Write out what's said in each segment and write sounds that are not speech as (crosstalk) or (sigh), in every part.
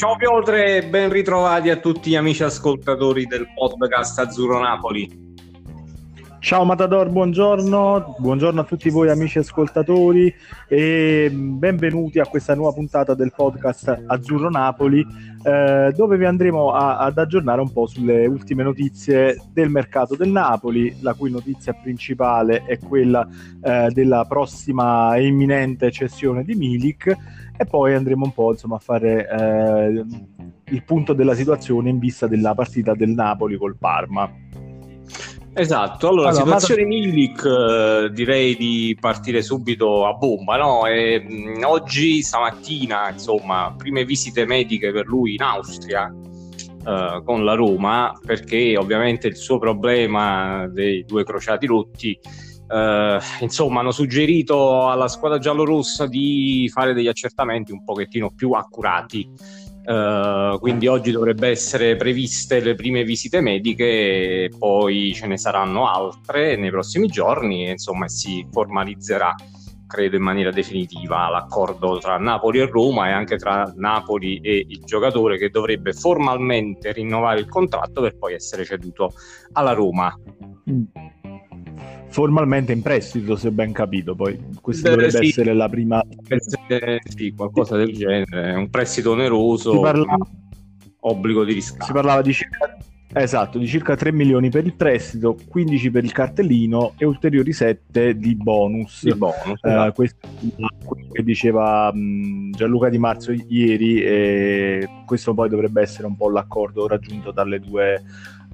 Ciao Piotre, ben ritrovati a tutti gli amici ascoltatori del podcast Azzurro Napoli. Ciao Matador, buongiorno, buongiorno a tutti voi amici ascoltatori e benvenuti a questa nuova puntata del podcast Azzurro Napoli eh, dove vi andremo a, ad aggiornare un po' sulle ultime notizie del mercato del Napoli, la cui notizia principale è quella eh, della prossima e imminente cessione di Milik e poi andremo un po' insomma, a fare eh, il punto della situazione in vista della partita del Napoli col Parma. Esatto, allora, allora situazione ma... Milik eh, direi di partire subito a bomba, no? E, mh, mm, oggi, stamattina, insomma, prime visite mediche per lui in Austria eh, con la Roma, perché ovviamente il suo problema dei due crociati rotti Uh, insomma, hanno suggerito alla squadra giallorossa di fare degli accertamenti un pochettino più accurati Uh, quindi oggi dovrebbe essere previste le prime visite mediche poi ce ne saranno altre nei prossimi giorni e insomma si formalizzerà credo in maniera definitiva l'accordo tra Napoli e Roma e anche tra Napoli e il giocatore che dovrebbe formalmente rinnovare il contratto per poi essere ceduto alla Roma. Mm formalmente in prestito, se ben capito. Poi questa dovrebbe sì. essere la prima. Sì, qualcosa del genere. Un prestito oneroso, parlava... obbligo di riscatto. Si parlava di circa... Esatto, di circa 3 milioni per il prestito, 15 per il cartellino e ulteriori 7 di bonus. Di bonus eh, esatto. questo che diceva mh, Gianluca Di Marzio ieri e questo poi dovrebbe essere un po' l'accordo raggiunto dalle due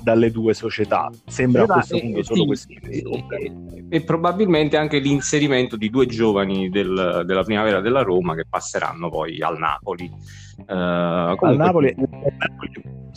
dalle due società. Sembra a questo punto solo sì, questo. E, e, probabilmente anche l'inserimento di due giovani del, della primavera della Roma che passeranno poi al Napoli. Uh, comunque... Napoli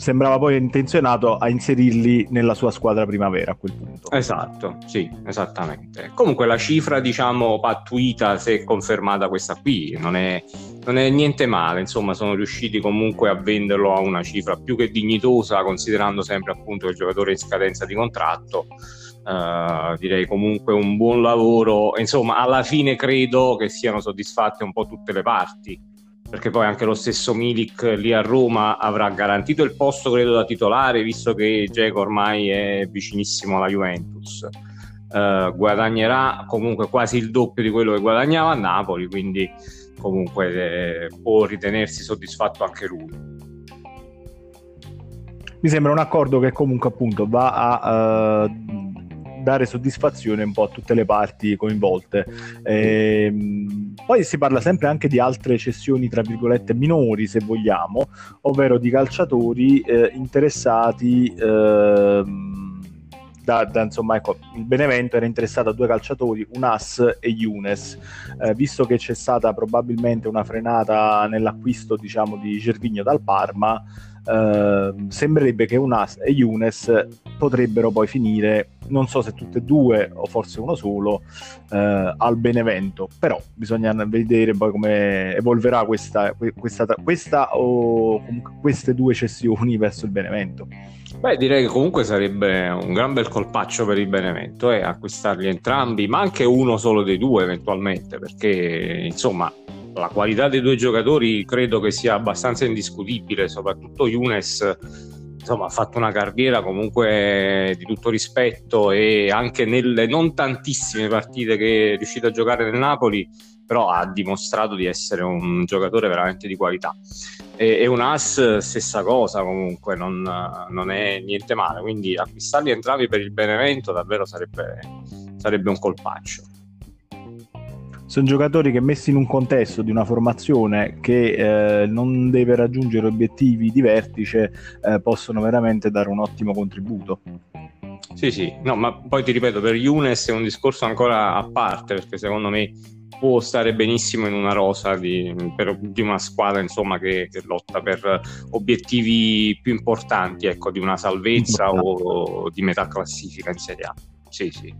sembrava poi intenzionato a inserirli nella sua squadra primavera a quel punto. Esatto, sì, esattamente. Comunque la cifra, diciamo, pattuita, se confermata questa qui, non è, non è niente male, insomma, sono riusciti comunque a venderlo a una cifra più che dignitosa, considerando sempre appunto il giocatore in scadenza di contratto. Uh, direi comunque un buon lavoro. Insomma, alla fine credo che siano soddisfatte un po' tutte le parti perché poi anche lo stesso Milik lì a Roma avrà garantito il posto credo da titolare visto che Geco ormai è vicinissimo alla Juventus. Uh, guadagnerà comunque quasi il doppio di quello che guadagnava a Napoli quindi comunque eh, può ritenersi soddisfatto anche lui. Mi sembra un accordo che comunque appunto va a uh dare soddisfazione un po' a tutte le parti coinvolte. E, ehm, poi si parla sempre anche di altre cessioni, tra virgolette, minori, se vogliamo, ovvero di calciatori eh, interessati. Eh, da, da, insomma, ecco, il Benevento era interessato a due calciatori, Unas e Younes. Eh, visto che c'è stata probabilmente una frenata nell'acquisto diciamo, di Gervigno dal Parma, eh, sembrerebbe che Unas e Younes potrebbero poi finire, non so se tutte e due o forse uno solo, eh, al Benevento, però bisogna vedere poi come evolverà questa, questa, questa o comunque queste due cessioni (laughs) verso il Benevento. Beh, direi che comunque sarebbe un gran bel colpaccio per il Benevento eh, acquistarli entrambi, ma anche uno solo dei due eventualmente, perché insomma la qualità dei due giocatori credo che sia abbastanza indiscutibile, soprattutto Younes insomma, ha fatto una carriera comunque di tutto rispetto e anche nelle non tantissime partite che è riuscito a giocare nel Napoli, però ha dimostrato di essere un giocatore veramente di qualità. E, e un As stessa cosa comunque, non, non, è niente male, quindi acquistarli entrambi per il Benevento davvero sarebbe, sarebbe un colpaccio sono giocatori che messi in un contesto di una formazione che eh, non deve raggiungere obiettivi di vertice eh, possono veramente dare un ottimo contributo. Sì, sì, no, ma poi ti ripeto, per Younes è un discorso ancora a parte perché secondo me può stare benissimo in una rosa di, per, di una squadra insomma, che, che, lotta per obiettivi più importanti, ecco, di una salvezza o, o di metà classifica in Serie A. Sì, sì.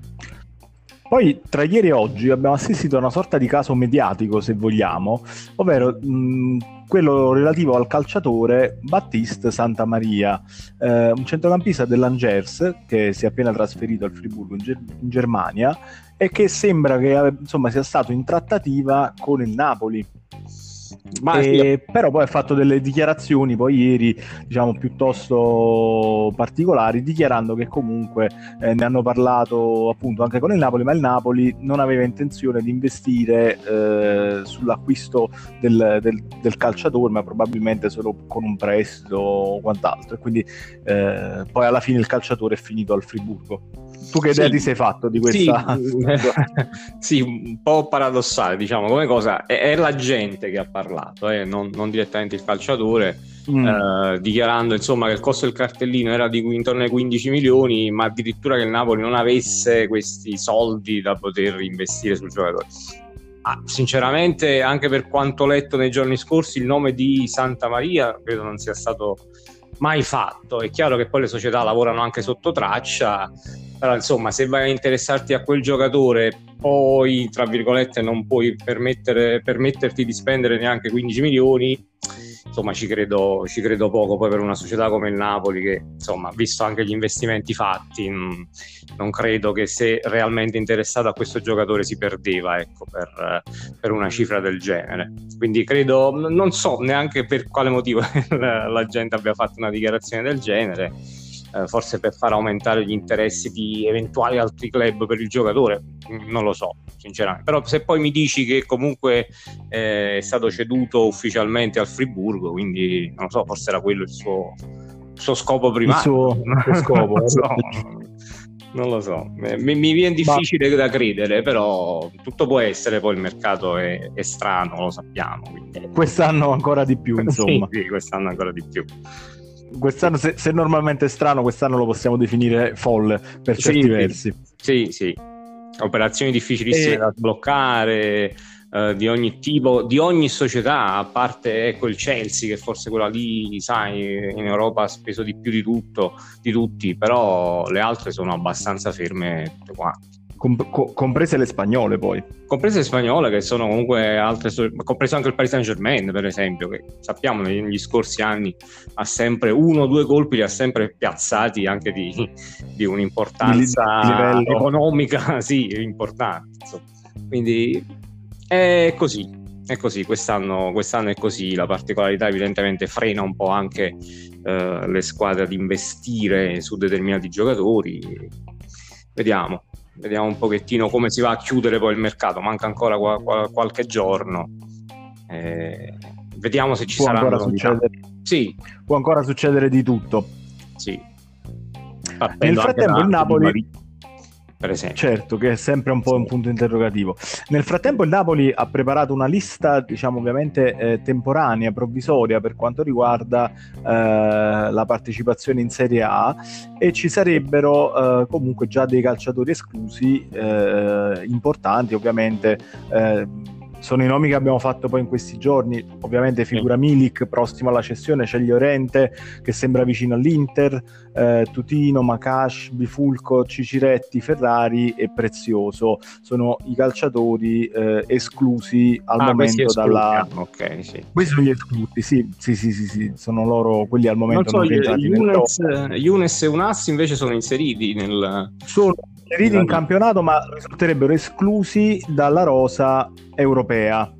Poi tra ieri e oggi abbiamo assistito a una sorta di caso mediatico, se vogliamo, ovvero mh, quello relativo al calciatore Battiste Santa Maria, eh, un centrocampista dell'Angers che si è appena trasferito al Friburgo in, Ger- in Germania e che sembra che insomma, sia stato in trattativa con il Napoli. E, però poi ha fatto delle dichiarazioni poi ieri diciamo piuttosto particolari dichiarando che comunque eh, ne hanno parlato appunto anche con il Napoli ma il Napoli non aveva intenzione di investire eh, sull'acquisto del, del, del, calciatore ma probabilmente solo con un prestito o quant'altro. E quindi eh, poi alla fine il calciatore è finito al Friburgo tu che idea sì, ti sei fatto di questa? Sì, (laughs) sì, un po' paradossale, diciamo, come cosa. È, è la gente che ha parlato, eh, non, non, direttamente il calciatore, mm. eh, dichiarando insomma che il costo del cartellino era di intorno ai 15 milioni, ma addirittura che il Napoli non avesse questi soldi da poter investire sul giocatore. Ah, sinceramente, anche per quanto letto nei giorni scorsi, il nome di Santa Maria credo non sia stato mai fatto. È chiaro che poi le società lavorano anche sotto traccia però insomma se vai a interessarti a quel giocatore poi tra virgolette non puoi permetterti di spendere neanche 15 milioni insomma ci credo, ci credo, poco. Poi per una società come il Napoli che insomma visto anche gli investimenti fatti mh, non credo che se realmente interessato a questo giocatore si perdeva ecco, per, per, una cifra del genere. Quindi credo non so neanche per quale motivo (laughs) la gente abbia fatto una dichiarazione del genere eh, forse per far aumentare gli interessi di eventuali altri club per il giocatore, non lo so sinceramente. Però se poi mi dici che comunque eh, è stato ceduto ufficialmente al Friburgo, quindi non lo so, forse era quello il suo, il suo scopo primario. (laughs) Il suo, suo scopo. non, so, non lo so, mi, mi viene difficile Ma... da credere, però tutto può essere, poi il mercato è, è strano, lo sappiamo. Quindi... Quest'anno ancora di più, (laughs) insomma. sì, sì, quest'anno ancora di più quest'anno se, se, normalmente è strano, quest'anno lo possiamo definire folle per certi sì, versi. Sì, sì. Operazioni difficilissime e... da sbloccare. Uh, di ogni tipo, di ogni società, a parte ecco, il Chelsea, che forse quella lì, sai, in Europa ha speso di più di tutto, di tutti, però le altre sono abbastanza ferme tutte quante. Com- comprese le spagnole poi. Comprese le spagnole che sono comunque altre, so- compreso anche il Paris Saint Germain per esempio, che sappiamo negli scorsi anni ha sempre uno o due colpi li ha sempre piazzati anche di, di un'importanza di economica, (laughs) sì, importante. Insomma. Quindi è così, è così, quest'anno, quest'anno, è così, la particolarità evidentemente frena un po' anche eh, le squadre ad investire su determinati giocatori. Vediamo, vediamo un pochettino come si va a chiudere poi il mercato, manca ancora qua, qua, qualche giorno. Eh, vediamo se ci può saranno ancora succedere. Sì. Può ancora succedere di tutto. Sì. Nel frattempo il Napoli per esempio. Certo, che è sempre un po' un punto interrogativo. Nel frattempo il Napoli ha preparato una lista, diciamo ovviamente eh, temporanea, provvisoria per quanto riguarda eh, la partecipazione in Serie A e ci sarebbero eh, comunque già dei calciatori esclusi eh, importanti, ovviamente eh, sono i nomi che abbiamo fatto poi in questi giorni. Ovviamente figura Milik, prossimo alla cessione, c'è Llorente che sembra vicino all'Inter, eh, Tutino, Makash, Bifulco, Ciciretti, Ferrari e Prezioso. Sono i calciatori eh, esclusi al ah, momento dalla... Ok, sì. Questi sono gli esclusi, sì, sì, sì, sì, sì. sono loro quelli al momento non so, entrati Younes, Younes e Unas invece sono inseriti nel... Sono inseriti in campionato ma risulterebbero esclusi dalla rosa europea.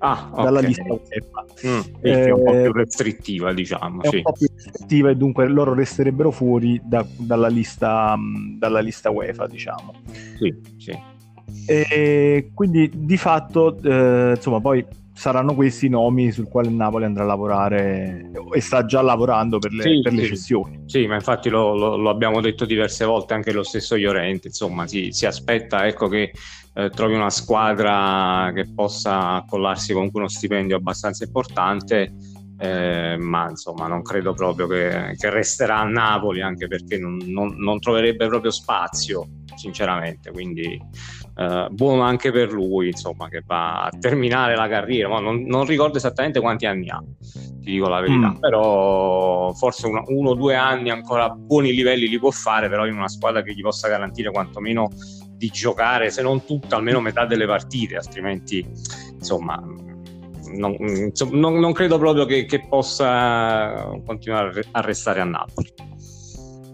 Ah, okay. dalla lista UEFA. Mm, eh, è un po' più restrittiva, diciamo. È sì. un po' più restrittiva e dunque loro resterebbero fuori da, dalla, lista, dalla lista UEFA, diciamo. Sì, sì. E quindi di fatto, eh, insomma, poi saranno questi i nomi sul quale il Napoli andrà a lavorare e sta già lavorando per le, sì, per le sì. cessioni. Sì, ma infatti lo, lo, lo, abbiamo detto diverse volte anche lo stesso Llorente, insomma si, si aspetta ecco, che eh, trovi una squadra che possa accollarsi con uno stipendio abbastanza importante. Eh, ma insomma non credo proprio che, che, resterà a Napoli anche perché non, non, non troverebbe proprio spazio sinceramente quindi eh, buono anche per lui, insomma, che va a terminare la carriera. Ma non, non ricordo esattamente quanti anni ha, ti dico la verità, mm. però forse una, uno o due anni ancora buoni livelli li può fare, però in una squadra che gli possa garantire quantomeno di giocare, se non tutta, almeno metà delle partite, altrimenti, insomma, non, non, non credo proprio che, che, possa continuare a restare a Napoli.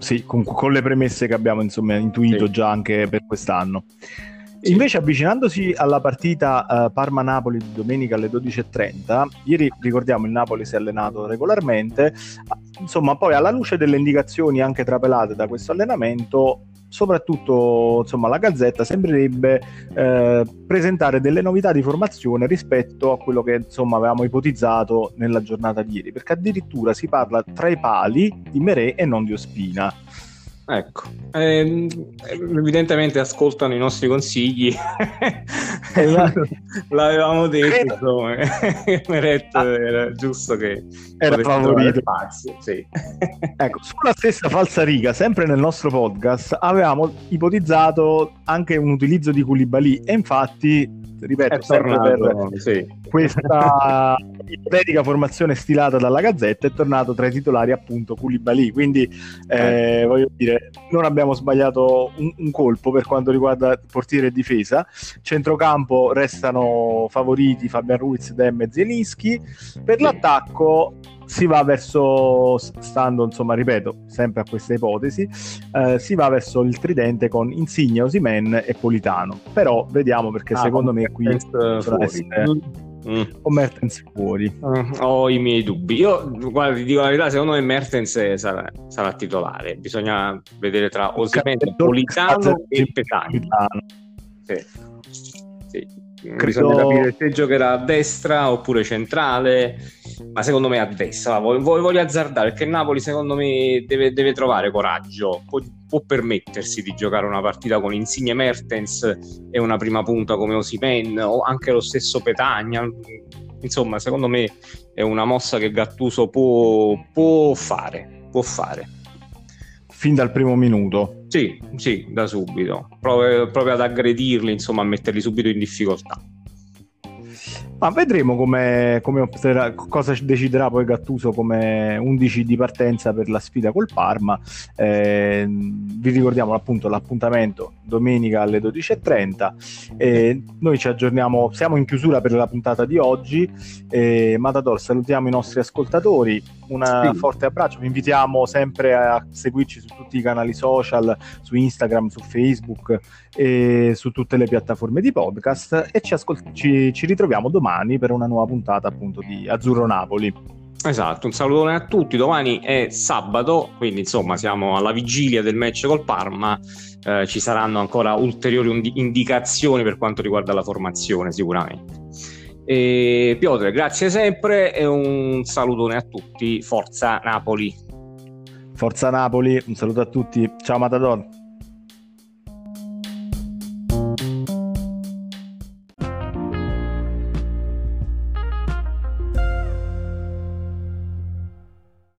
Sì, con, con le premesse che abbiamo insomma, intuito sì. già anche per quest'anno. Invece avvicinandosi alla partita uh, Parma-Napoli di domenica alle 12.30, ieri ricordiamo il Napoli si è allenato regolarmente, insomma poi alla luce delle indicazioni anche trapelate da questo allenamento soprattutto insomma, la Gazzetta sembrerebbe eh, presentare delle novità di formazione rispetto a quello che insomma, avevamo ipotizzato nella giornata di ieri, perché addirittura si parla tra i pali di Merè e non di Ospina. Ecco, eh, evidentemente ascoltano i nostri consigli. (laughs) (laughs) L'avevamo detto, insomma, (laughs) Meret era giusto che era favorito. Sì. ecco, sulla stessa falsa riga, sempre nel nostro podcast, avevamo ipotizzato anche un utilizzo di Koulibaly e infatti ripeto, sempre per sì. questa (laughs) ipotetica formazione stilata dalla Gazzetta è tornato tra i titolari appunto Koulibaly, quindi eh, eh. voglio dire, non abbiamo sbagliato un, un, colpo per quanto riguarda portiere e difesa, centrocampo restano favoriti Fabian Ruiz, Dem e Zielinski, per l'attacco si va verso, stando insomma, ripeto, sempre a questa ipotesi, eh, si va verso il tridente con Insigne, Osimen e Politano. Però vediamo perché ah, secondo me qui essere... Mm. o Mertens fuori. Uh, ho i miei dubbi. Io, guarda, ti dico la verità, secondo me Mertens sarà, sarà titolare. Bisogna vedere tra Osimen, Politano e Petagna. Sì. sì. Bisogna capire se giocherà a destra oppure centrale, ma secondo me a destra. Voglio, voglio azzardare perché Napoli, secondo me, deve, deve trovare coraggio. Può, può, permettersi di giocare una partita con Insigne Mertens e una prima punta come Osimen o anche lo stesso Petagna. Insomma, secondo me è una mossa che Gattuso può, può fare. Può fare fin dal primo minuto. Sì, sì, da subito. Proprio, proprio ad aggredirli, insomma, a metterli subito in difficoltà. Ma vedremo come, come cosa deciderà poi Gattuso come 11 di partenza per la sfida col Parma. Eh, vi ricordiamo appunto l'appuntamento domenica alle 12.30. Eh, noi ci aggiorniamo, siamo in chiusura per la puntata di oggi. Eh, Matador, salutiamo i nostri ascoltatori. Un sì. forte abbraccio. Vi invitiamo sempre a seguirci su tutti i canali social, su Instagram, su Facebook e su tutte le piattaforme di podcast. E ci, ascol- ci, ci ritroviamo domani domani per una nuova puntata appunto di Azzurro Napoli. Esatto, un salutone a tutti. Domani è sabato, quindi insomma siamo alla vigilia del match col Parma. Eh, ci saranno ancora ulteriori indicazioni per quanto riguarda la formazione, sicuramente. E Piotr, grazie sempre e un salutone a tutti. Forza Napoli. Forza Napoli, un saluto a tutti. Ciao Matador.